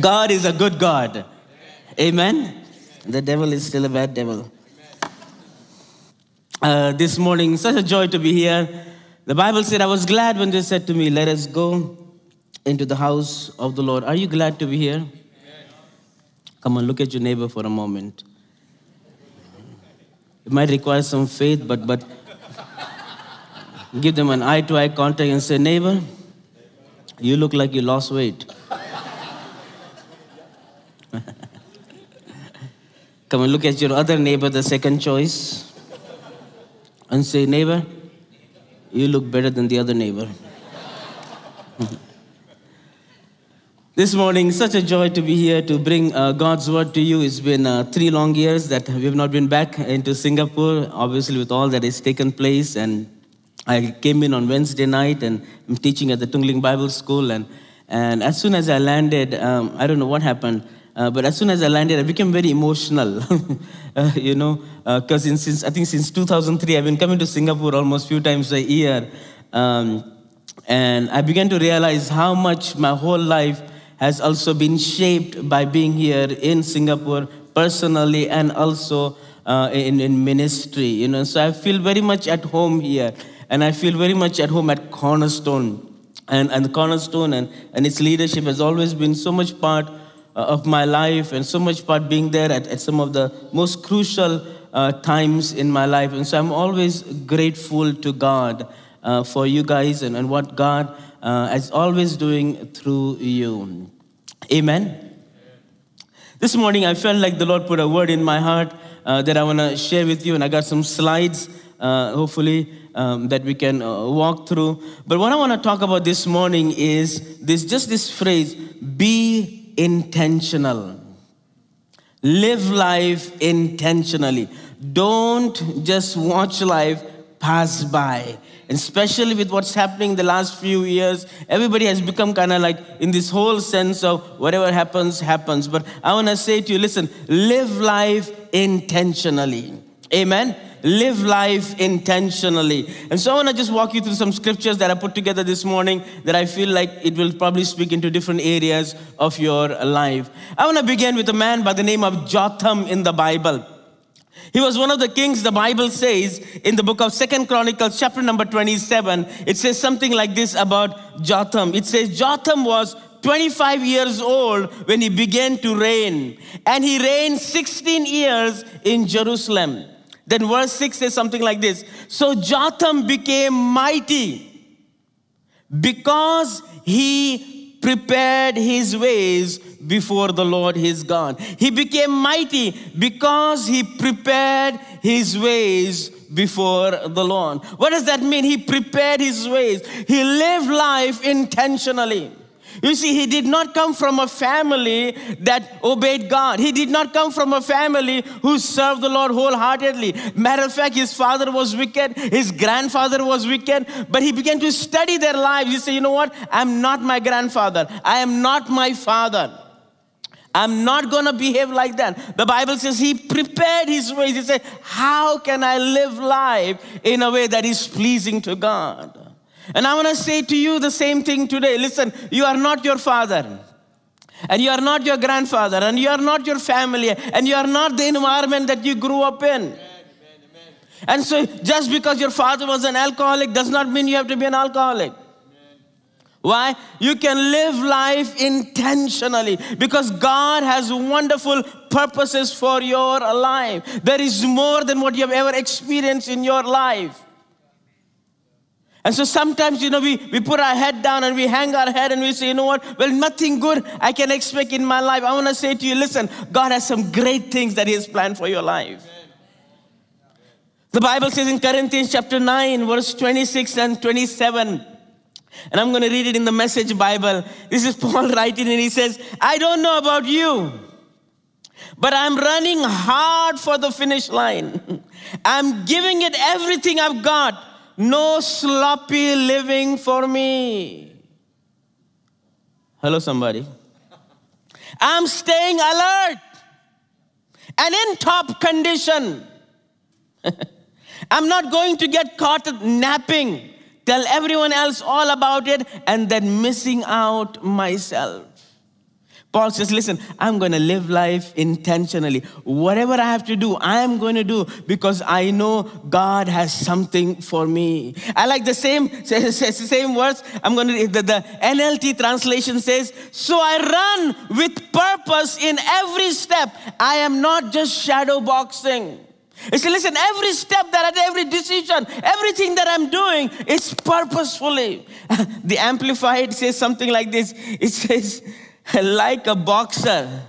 God is a good God. Amen. The devil is still a bad devil. Uh, this morning, such a joy to be here. The Bible said, I was glad when they said to me, Let us go into the house of the Lord. Are you glad to be here? Come on, look at your neighbor for a moment. It might require some faith, but, but give them an eye to eye contact and say, Neighbor, you look like you lost weight. Come and look at your other neighbor, the second choice, and say, Neighbor, you look better than the other neighbor. this morning, such a joy to be here to bring uh, God's word to you. It's been uh, three long years that we have not been back into Singapore, obviously, with all that has taken place. And I came in on Wednesday night and I'm teaching at the Tung Ling Bible School. And, and as soon as I landed, um, I don't know what happened. Uh, but as soon as I landed, I became very emotional, uh, you know, because uh, since I think since 2003, I've been coming to Singapore almost few times a year, um, and I began to realize how much my whole life has also been shaped by being here in Singapore personally and also uh, in, in ministry, you know. So I feel very much at home here, and I feel very much at home at Cornerstone. And, and Cornerstone and, and its leadership has always been so much part of my life and so much part being there at, at some of the most crucial uh, times in my life. And so I'm always grateful to God uh, for you guys and, and what God uh, is always doing through you. Amen. This morning I felt like the Lord put a word in my heart uh, that I want to share with you, and I got some slides, uh, hopefully. Um, that we can walk through. But what I want to talk about this morning is this just this phrase be intentional. Live life intentionally. Don't just watch life pass by. Especially with what's happening the last few years, everybody has become kind of like in this whole sense of whatever happens, happens. But I want to say to you listen, live life intentionally. Amen live life intentionally. And so I want to just walk you through some scriptures that I put together this morning that I feel like it will probably speak into different areas of your life. I want to begin with a man by the name of Jotham in the Bible. He was one of the kings, the Bible says in the book of Second Chronicles, chapter number 27. It says something like this about Jotham. It says, Jotham was 25 years old when he began to reign, and he reigned 16 years in Jerusalem. Then verse 6 says something like this So Jotham became mighty because he prepared his ways before the Lord his God. He became mighty because he prepared his ways before the Lord. What does that mean? He prepared his ways, he lived life intentionally. You see, he did not come from a family that obeyed God. He did not come from a family who served the Lord wholeheartedly. Matter of fact, his father was wicked, his grandfather was wicked, but he began to study their lives. He said, You know what? I'm not my grandfather, I am not my father. I'm not going to behave like that. The Bible says he prepared his ways. He said, How can I live life in a way that is pleasing to God? And I want to say to you the same thing today. Listen, you are not your father. And you are not your grandfather. And you are not your family. And you are not the environment that you grew up in. And so, just because your father was an alcoholic does not mean you have to be an alcoholic. Why? You can live life intentionally because God has wonderful purposes for your life. There is more than what you have ever experienced in your life. And so sometimes, you know, we, we put our head down and we hang our head and we say, you know what? Well, nothing good I can expect in my life. I want to say to you, listen, God has some great things that He has planned for your life. The Bible says in Corinthians chapter 9, verse 26 and 27, and I'm going to read it in the Message Bible. This is Paul writing, and he says, I don't know about you, but I'm running hard for the finish line. I'm giving it everything I've got no sloppy living for me. Hello, somebody. I'm staying alert and in top condition. I'm not going to get caught napping, tell everyone else all about it, and then missing out myself. Paul says, Listen, I'm going to live life intentionally. Whatever I have to do, I am going to do because I know God has something for me. I like the same, same words. I'm going to, the, the NLT translation says, So I run with purpose in every step. I am not just shadow boxing. He said, listen, every step that I every decision, everything that I'm doing is purposefully. the Amplified says something like this. It says, like a boxer.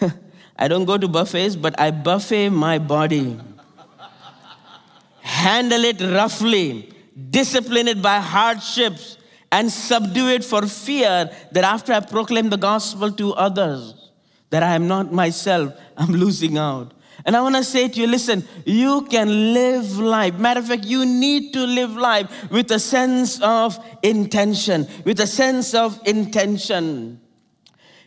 I don't go to buffets, but I buffet my body. Handle it roughly, discipline it by hardships, and subdue it for fear that after I proclaim the gospel to others, that I am not myself, I'm losing out. And I want to say to you listen, you can live life. Matter of fact, you need to live life with a sense of intention, with a sense of intention.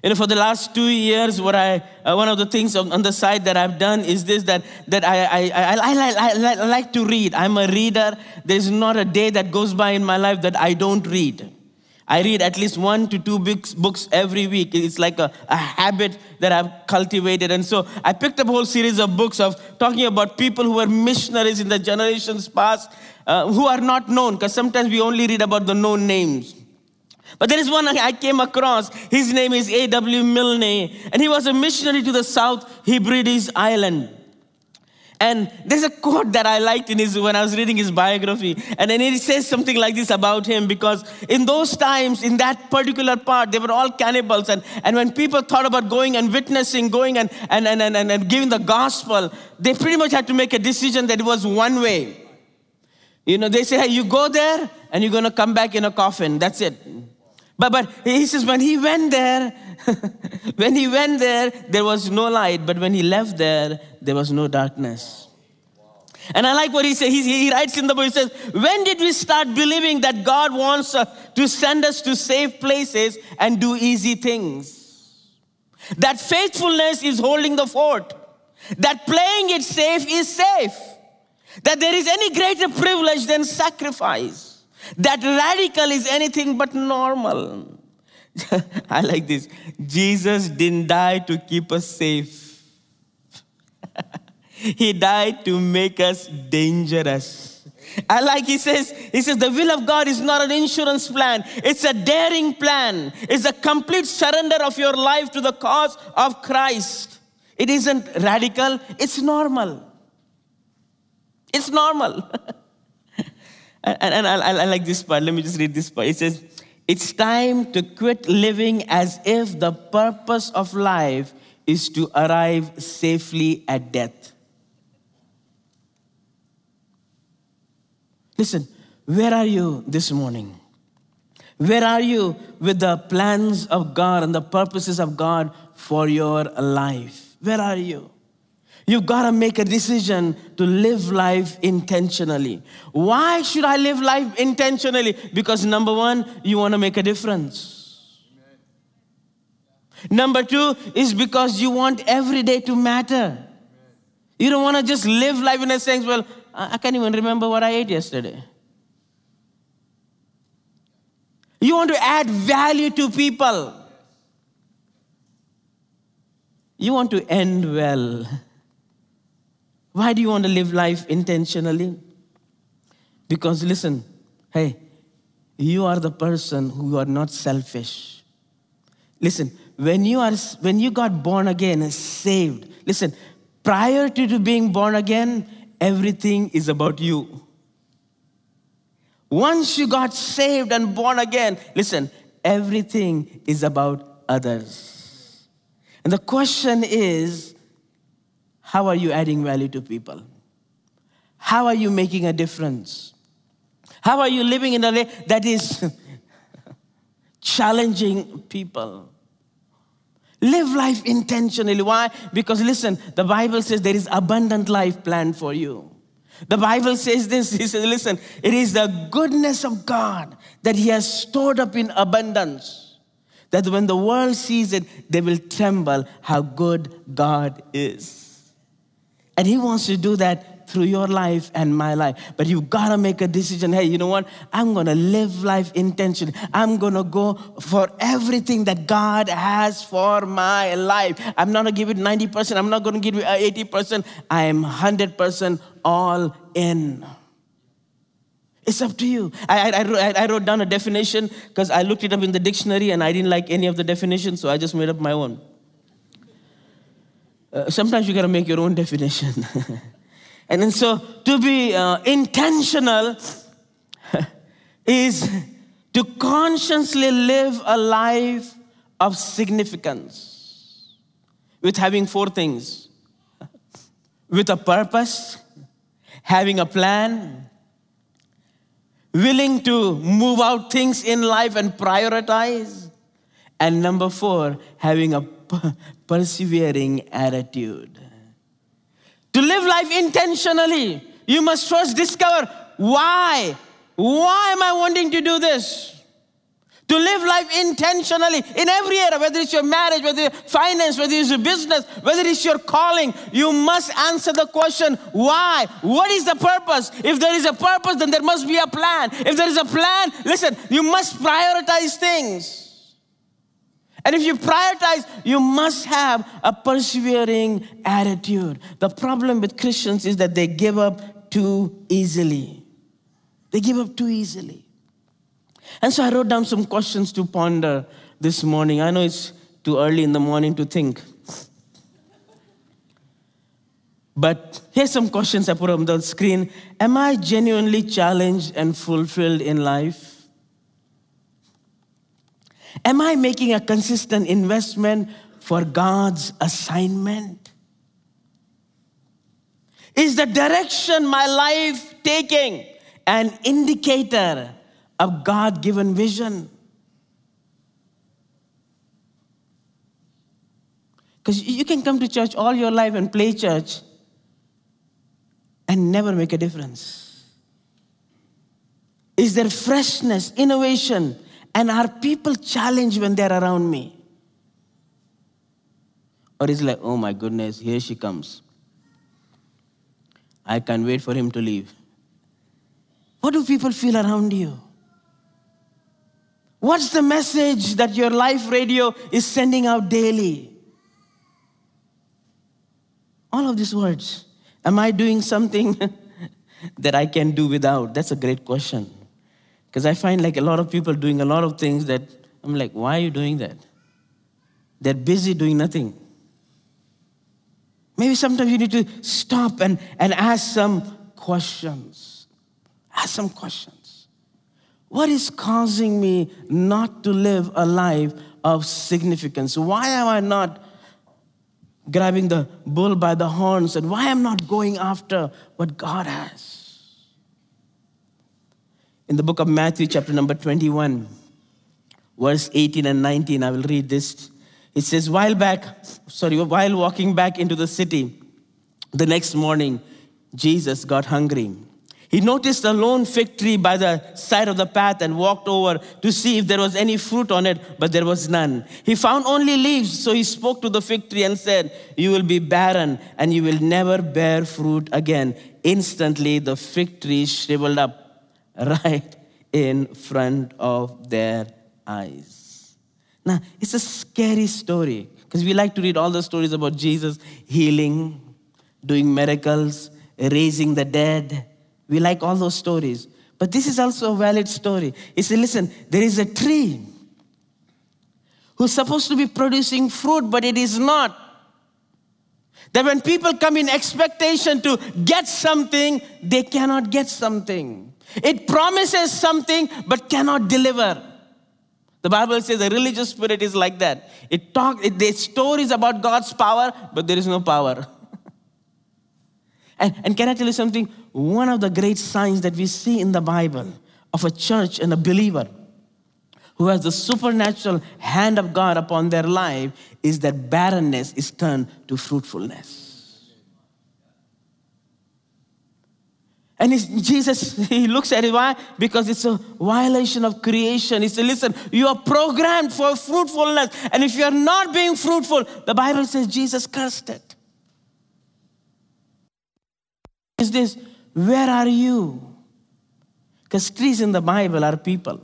You know, for the last two years, what I uh, one of the things on, the side that I've done is this that that I I, I, I, I, I like to read. I'm a reader. There's not a day that goes by in my life that I don't read. I read at least one to two books, books every week. It's like a, a habit that I've cultivated. And so I picked up a whole series of books of talking about people who were missionaries in the generations past uh, who are not known, because sometimes we only read about the known names. But there is one I came across. His name is A.W. Milne, and he was a missionary to the South Hebrides Island. And there's a quote that I liked in his when I was reading his biography. And then he says something like this about him because in those times, in that particular part, they were all cannibals. And, and when people thought about going and witnessing, going and, and, and, and, and giving the gospel, they pretty much had to make a decision that it was one way. You know, they say, hey, you go there and you're going to come back in a coffin. That's it. But, but he says, when he went there, when he went there, there was no light. But when he left there, there was no darkness. And I like what he says. He, he writes in the book, he says, When did we start believing that God wants uh, to send us to safe places and do easy things? That faithfulness is holding the fort. That playing it safe is safe. That there is any greater privilege than sacrifice that radical is anything but normal. I like this. Jesus didn't die to keep us safe. he died to make us dangerous. I like he says, he says the will of God is not an insurance plan. It's a daring plan. It's a complete surrender of your life to the cause of Christ. It isn't radical, it's normal. It's normal. And, and I, I like this part. Let me just read this part. It says, It's time to quit living as if the purpose of life is to arrive safely at death. Listen, where are you this morning? Where are you with the plans of God and the purposes of God for your life? Where are you? You've got to make a decision to live life intentionally. Why should I live life intentionally? Because number one, you want to make a difference. Number two is because you want every day to matter. You don't want to just live life in a sense, well, I can't even remember what I ate yesterday. You want to add value to people. You want to end well. Why do you want to live life intentionally? Because listen, hey, you are the person who are not selfish. Listen, when you are when you got born again and saved, listen, prior to being born again, everything is about you. Once you got saved and born again, listen, everything is about others. And the question is, how are you adding value to people? How are you making a difference? How are you living in a way that is challenging people? Live life intentionally. Why? Because listen, the Bible says there is abundant life planned for you. The Bible says this. He says, listen, it is the goodness of God that He has stored up in abundance. That when the world sees it, they will tremble how good God is. And He wants to do that through your life and my life. But you gotta make a decision. Hey, you know what? I'm gonna live life intentionally. I'm gonna go for everything that God has for my life. I'm not gonna give it 90%. I'm not gonna give it uh, 80%. I am 100% all in. It's up to you. I, I, I wrote down a definition because I looked it up in the dictionary and I didn't like any of the definitions, so I just made up my own. Uh, sometimes you got to make your own definition. and then, so to be uh, intentional is to consciously live a life of significance with having four things with a purpose, having a plan, willing to move out things in life and prioritize. And number four, having a persevering attitude. To live life intentionally, you must first discover why. Why am I wanting to do this? To live life intentionally in every area, whether it's your marriage, whether it's finance, whether it's your business, whether it's your calling, you must answer the question, why? What is the purpose? If there is a purpose, then there must be a plan. If there is a plan, listen, you must prioritize things. And if you prioritize, you must have a persevering attitude. The problem with Christians is that they give up too easily. They give up too easily. And so I wrote down some questions to ponder this morning. I know it's too early in the morning to think. But here's some questions I put on the screen. Am I genuinely challenged and fulfilled in life? Am I making a consistent investment for God's assignment? Is the direction my life taking an indicator of God given vision. Because you can come to church all your life and play church and never make a difference. Is there freshness, innovation, and are people challenged when they're around me? Or is like, oh my goodness, here she comes. I can't wait for him to leave. What do people feel around you? What's the message that your life radio is sending out daily? All of these words. Am I doing something that I can do without? That's a great question. Because I find like a lot of people doing a lot of things that I'm like, why are you doing that? They're busy doing nothing. Maybe sometimes you need to stop and, and ask some questions. Ask some questions. What is causing me not to live a life of significance? Why am I not grabbing the bull by the horns and why am I not going after what God has? In the book of Matthew, chapter number 21, verse 18 and 19, I will read this. It says, while back, sorry, while walking back into the city the next morning, Jesus got hungry. He noticed a lone fig tree by the side of the path and walked over to see if there was any fruit on it, but there was none. He found only leaves, so he spoke to the fig tree and said, You will be barren and you will never bear fruit again. Instantly, the fig tree shriveled up right in front of their eyes. Now, it's a scary story because we like to read all the stories about Jesus healing, doing miracles, raising the dead we like all those stories. But this is also a valid story. He said, listen, there is a tree who's supposed to be producing fruit, but it is not. That when people come in expectation to get something, they cannot get something. It promises something, but cannot deliver. The Bible says the religious spirit is like that. It talks, it, there's stories about God's power, but there is no power. and, and can I tell you something? one of the great signs that we see in the Bible of a church and a believer who has the supernatural hand of God upon their life is that barrenness is turned to fruitfulness. And Jesus, he looks at it. Why? Because it's a violation of creation. He said, listen, you are programmed for fruitfulness. And if you're not being fruitful, the Bible says Jesus cursed it. is this Where are you? Because trees in the Bible are people.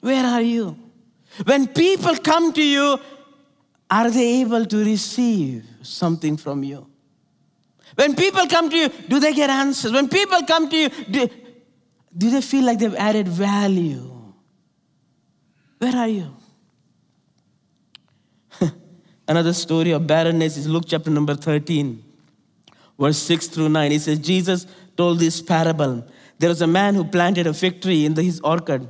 Where are you? When people come to you, are they able to receive something from you? When people come to you, do they get answers? When people come to you, do, do they feel like they've added value? Where are you? Another story of barrenness is Luke chapter number 13, verse 6 through 9. It says, Jesus told this parable. There was a man who planted a fig tree in his orchard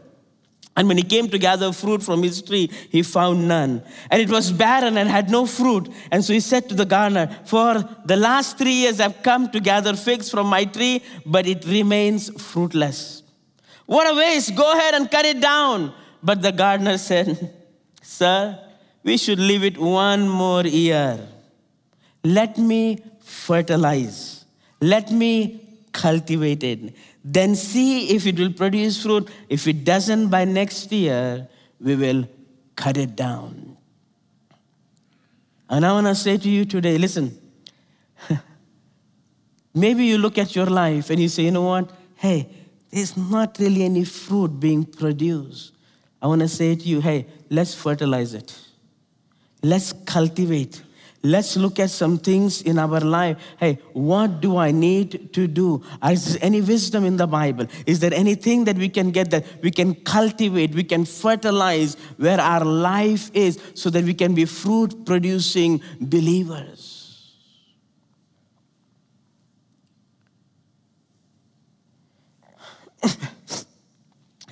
and when he came to gather fruit from his tree, he found none. And it was barren and had no fruit. And so he said to the gardener, For the last three years I've come to gather figs from my tree, but it remains fruitless. What a waste! Go ahead and cut it down. But the gardener said, Sir, we should leave it one more year. Let me fertilize. Let me cultivate it. Then see if it will produce fruit. If it doesn't by next year, we will cut it down. And I want to say to you today listen, maybe you look at your life and you say, you know what? Hey, there's not really any fruit being produced. I want to say to you, hey, let's fertilize it. Let's cultivate Let's look at some things in our life. Hey, what do I need to do? Is there any wisdom in the Bible? Is there anything that we can get that we can cultivate, we can fertilize where our life is so that we can be fruit producing believers?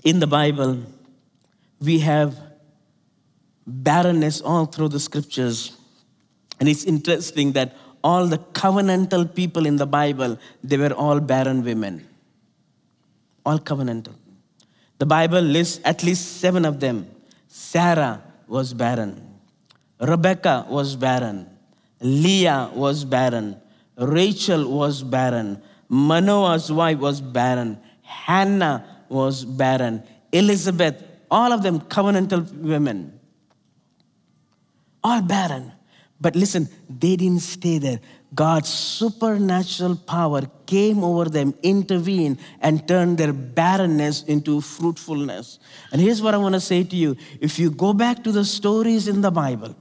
in the Bible, we have barrenness all through the scriptures. And it's interesting that all the covenantal people in the Bible, they were all barren women. All covenantal. The Bible lists at least seven of them. Sarah was barren. Rebecca was barren. Leah was barren. Rachel was barren. Manoah's wife was barren. Hannah was barren. Elizabeth, all of them covenantal women. All barren. But listen, they didn't stay there. God's supernatural power came over them, intervened, and turned their barrenness into fruitfulness. And here's what I want to say to you if you go back to the stories in the Bible,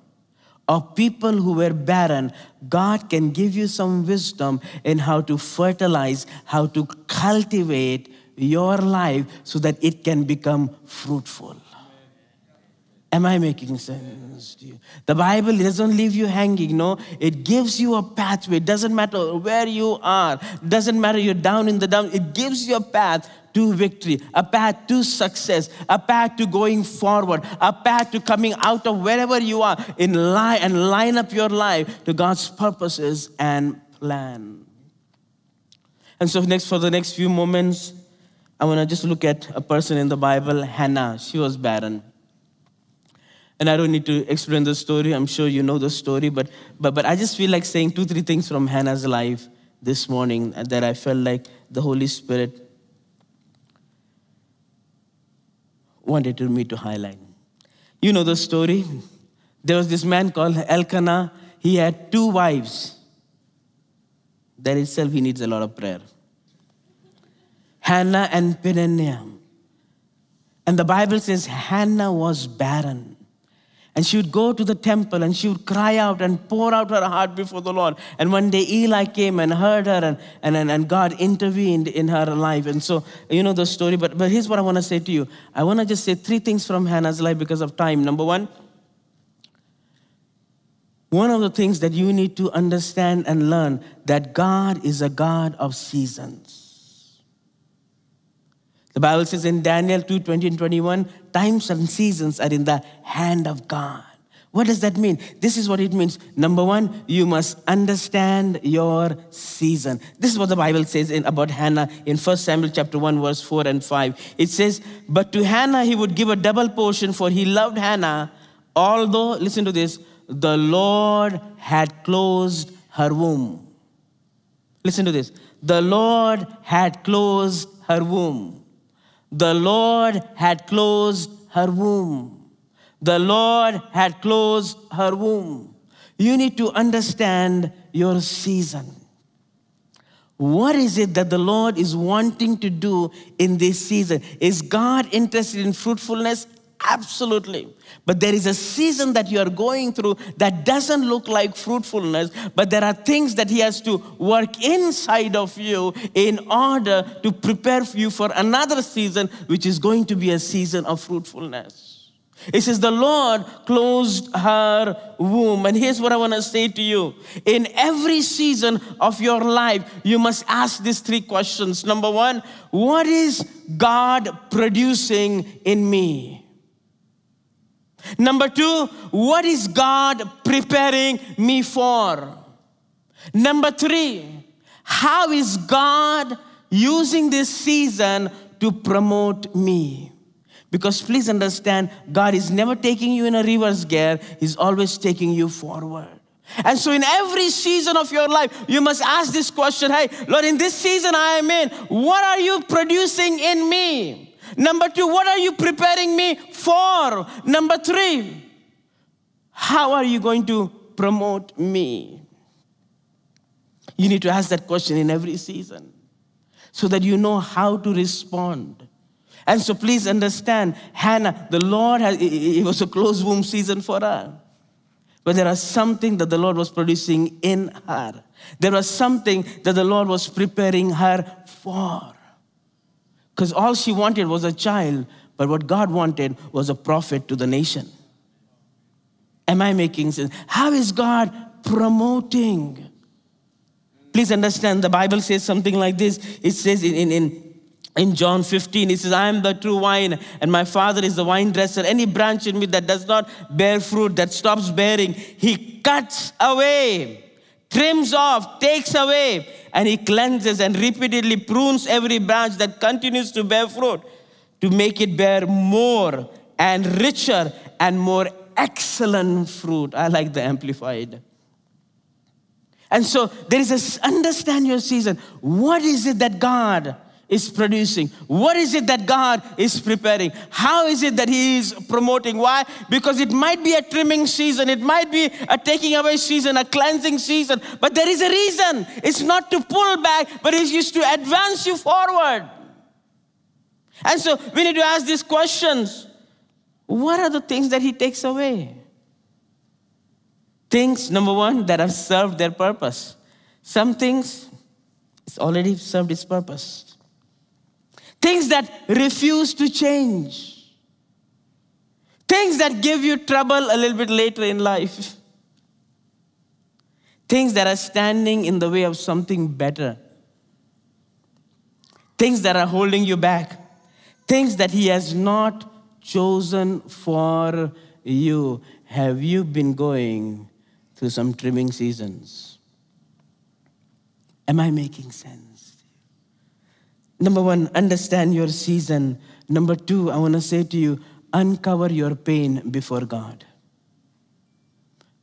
of people who were barren, God can give you some wisdom in how to fertilize, how to cultivate your life so that it can become fruitful. Am I making sense to you? The Bible doesn't leave you hanging, no. It gives you a pathway. It doesn't matter where you are. It doesn't matter you're down in the down. It gives you a path to victory, a path to success, a path to going forward, a path to coming out of wherever you are in line and line up your life to God's purposes and plan. And so next for the next few moments, I want to just look at a person in the Bible, Hannah. She was barren. And I don't need to explain the story. I'm sure you know the story. But, but, but I just feel like saying two, three things from Hannah's life this morning that I felt like the Holy Spirit wanted me to highlight. You know the story. There was this man called Elkanah. He had two wives. That itself, he needs a lot of prayer. Hannah and Peninnah. And the Bible says Hannah was barren. And she would go to the temple and she would cry out and pour out her heart before the Lord. And one day Eli came and heard her and, and, and God intervened in her life. And so, you know the story. But, but here's what I want to say to you I want to just say three things from Hannah's life because of time. Number one, one of the things that you need to understand and learn that God is a God of seasons. The Bible says in Daniel 2 20 and 21, times and seasons are in the hand of God. What does that mean? This is what it means. Number one, you must understand your season. This is what the Bible says in, about Hannah in 1 Samuel chapter 1, verse 4 and 5. It says, But to Hannah he would give a double portion, for he loved Hannah, although, listen to this, the Lord had closed her womb. Listen to this. The Lord had closed her womb. The Lord had closed her womb. The Lord had closed her womb. You need to understand your season. What is it that the Lord is wanting to do in this season? Is God interested in fruitfulness? Absolutely. But there is a season that you are going through that doesn't look like fruitfulness, but there are things that He has to work inside of you in order to prepare you for another season, which is going to be a season of fruitfulness. It says, The Lord closed her womb. And here's what I want to say to you. In every season of your life, you must ask these three questions. Number one, what is God producing in me? Number two, what is God preparing me for? Number three, how is God using this season to promote me? Because please understand, God is never taking you in a reverse gear, He's always taking you forward. And so, in every season of your life, you must ask this question Hey, Lord, in this season I am in, what are you producing in me? Number two, what are you preparing me for? Number three, how are you going to promote me? You need to ask that question in every season so that you know how to respond. And so please understand, Hannah, the Lord, has, it was a closed womb season for her. But there was something that the Lord was producing in her. There was something that the Lord was preparing her for. Because all she wanted was a child, but what God wanted was a prophet to the nation. Am I making sense? How is God promoting? Please understand, the Bible says something like this. It says in, in, in, John 15, it says, I am the true wine, and my Father is the vine dresser. Any branch in me that does not bear fruit, that stops bearing, he cuts away trims off, takes away, and he cleanses and repeatedly prunes every branch that continues to bear fruit to make it bear more and richer and more excellent fruit. I like the amplified. And so there is a understand your season. What is it that God is producing? What is it that God is preparing? How is it that He is promoting? Why? Because it might be a trimming season, it might be a taking away season, a cleansing season, but there is a reason. It's not to pull back, but it's just to advance you forward. And so we need to ask these questions What are the things that He takes away? Things, number one, that have served their purpose. Some things, it's already served its purpose. Things that refuse to change. Things that give you trouble a little bit later in life. Things that are standing in the way of something better. Things that are holding you back. Things that He has not chosen for you. Have you been going through some trimming seasons? Am I making sense? Number one, understand your season. Number two, I want to say to you, uncover your pain before God.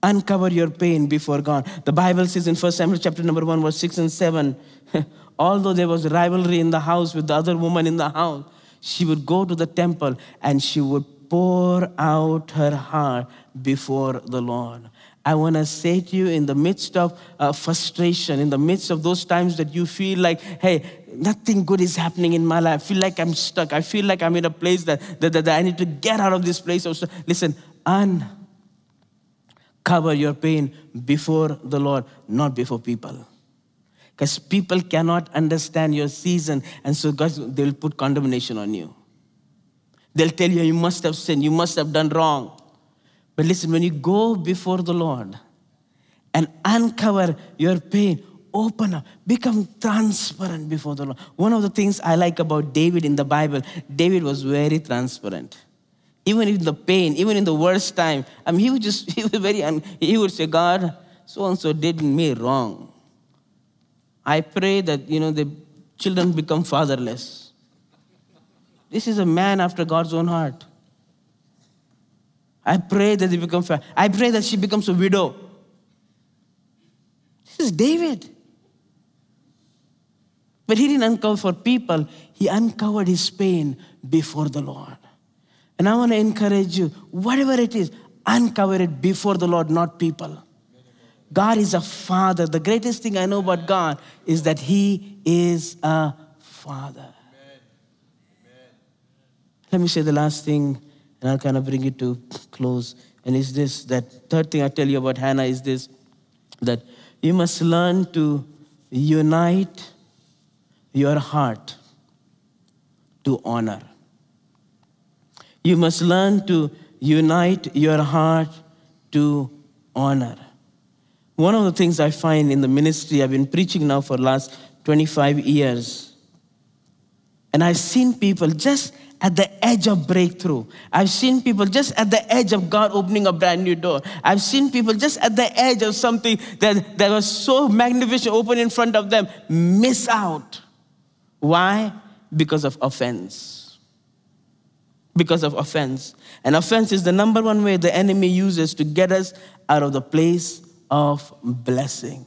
Uncover your pain before God. The Bible says in 1 Samuel chapter number 1, verse 6 and 7, although there was rivalry in the house with the other woman in the house, she would go to the temple and she would pour out her heart before the Lord. I want to say to you, in the midst of uh, frustration, in the midst of those times that you feel like, hey, nothing good is happening in my life. I feel like I'm stuck. I feel like I'm in a place that, that, that, that I need to get out of this place. Listen, uncover your pain before the Lord, not before people. Because people cannot understand your season, and so God, they'll put condemnation on you. They'll tell you, you must have sinned, you must have done wrong. But listen, when you go before the Lord and uncover your pain, open up, become transparent before the Lord. One of the things I like about David in the Bible, David was very transparent. Even in the pain, even in the worst time, I mean, he would just, he was very, he would say, God, so and so did me wrong. I pray that, you know, the children become fatherless. This is a man after God's own heart. I pray that they become, I pray that she becomes a widow. This is David. But he didn't uncover for people, he uncovered his pain before the Lord. And I want to encourage you, whatever it is, uncover it before the Lord, not people. God is a father. The greatest thing I know about God is that He is a father. Let me say the last thing, and I'll kind of bring it to close. And is this that third thing I tell you about Hannah is this that you must learn to unite your heart to honor. You must learn to unite your heart to honor. One of the things I find in the ministry, I've been preaching now for last 25 years, and I've seen people just at the edge of breakthrough. I've seen people just at the edge of God opening a brand new door. I've seen people just at the edge of something that, that was so magnificent open in front of them miss out. Why? Because of offense. Because of offense. And offense is the number one way the enemy uses to get us out of the place of blessing.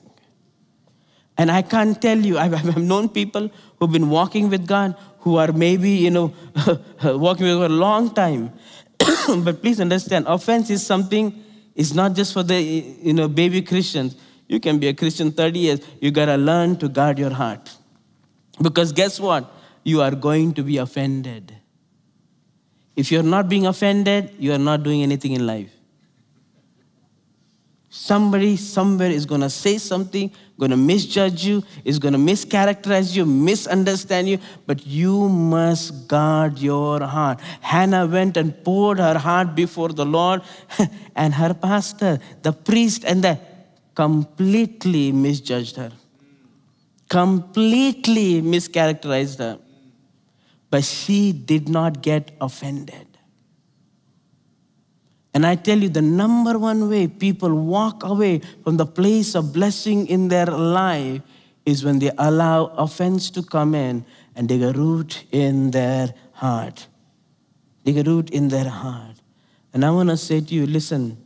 And I can't tell you, I've, known people who've been walking with God who are maybe, you know, walking with God a long time. but please understand, offense is something, it's not just for the, you know, baby Christians. You can be a Christian 30 years. You got to learn to guard your heart. Because guess what? You are going to be offended. If you're not being offended, you are not doing anything in life. Somebody somewhere is going to say something, going to misjudge you, is going to mischaracterize you, misunderstand you, but you must guard your heart. Hannah went and poured her heart before the Lord, and her pastor, the priest, and the completely misjudged her, completely mischaracterized her. But she did not get offended. And I tell you, the number one way people walk away from the place of blessing in their life is when they allow offense to come in and dig a root in their heart. Dig a root in their heart. And I want to say to you listen,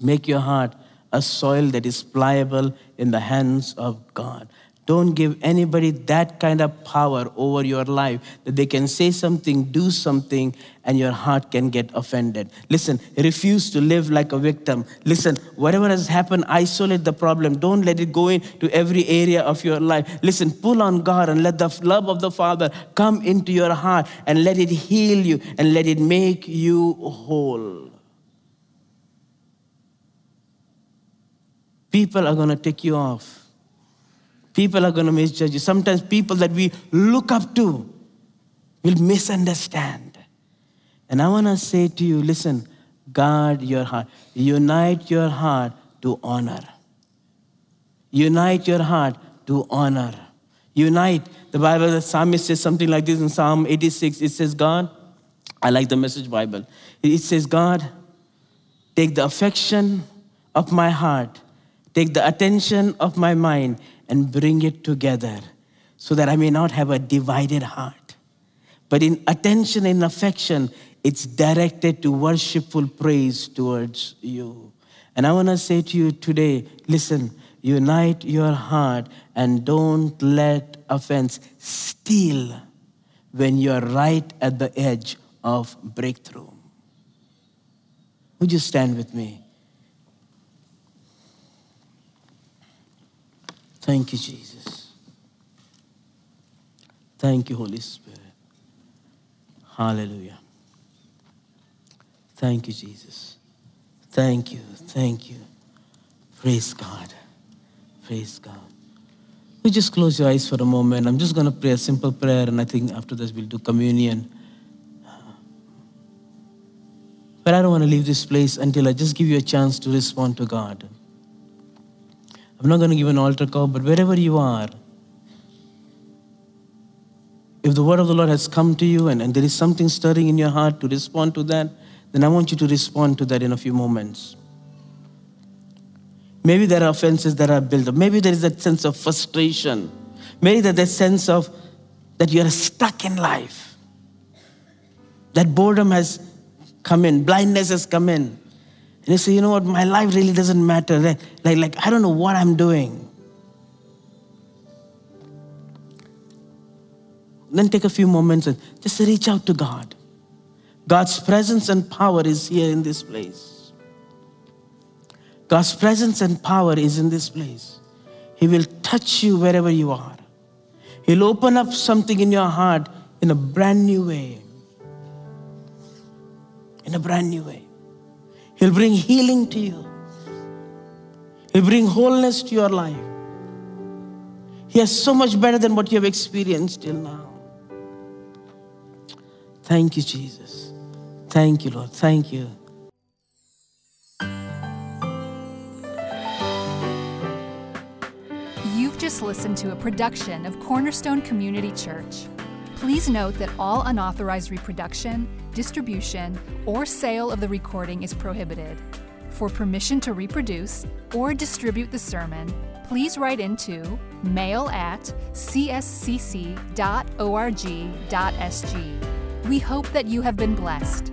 make your heart a soil that is pliable in the hands of God. Don't give anybody that kind of power over your life that they can say something, do something, and your heart can get offended. Listen, refuse to live like a victim. Listen, whatever has happened, isolate the problem. Don't let it go into every area of your life. Listen, pull on God and let the love of the Father come into your heart and let it heal you and let it make you whole. People are going to take you off People are going to misjudge you. Sometimes people that we look up to will misunderstand. And I want to say to you listen, guard your heart, unite your heart to honor. Unite your heart to honor. Unite. The Bible, the psalmist says something like this in Psalm 86. It says, God, I like the message Bible. It says, God, take the affection of my heart, take the attention of my mind, and bring it together so that I may not have a divided heart. But in attention and affection, it's directed to worshipful praise towards you. And I want to say to you today listen, unite your heart and don't let offense steal when you're right at the edge of breakthrough. Would you stand with me? Thank you, Jesus. Thank you, Holy Spirit. Hallelujah. Thank you, Jesus. Thank you. Thank you. Praise God. Praise God. We just close your eyes for a moment. I'm just going to pray a simple prayer, and I think after this we'll do communion. But I don't want to leave this place until I just give you a chance to respond to God. I'm not going to give an altar call, but wherever you are, if the word of the Lord has come to you and, and there is something stirring in your heart to respond to that, then I want you to respond to that in a few moments. Maybe there are offenses that are built up. Maybe there is that sense of frustration. Maybe there's that sense of that you're stuck in life. That boredom has come in, blindness has come in. And you say, you know what, my life really doesn't matter. Like, like, like I don't know what I'm doing. Then take a few moments and just reach out to God. God's presence and power is here in this place. God's presence and power is in this place. He will touch you wherever you are. He'll open up something in your heart in a brand new way. In a brand new way. He'll bring healing to you. He'll bring wholeness to your life. He is so much better than what you have experienced till now. Thank you, Jesus. Thank you, Lord. Thank you. You've just listened to a production of Cornerstone Community Church. Please note that all unauthorized reproduction, distribution, or sale of the recording is prohibited. For permission to reproduce or distribute the sermon, please write into mail at cscc.org.sg. We hope that you have been blessed.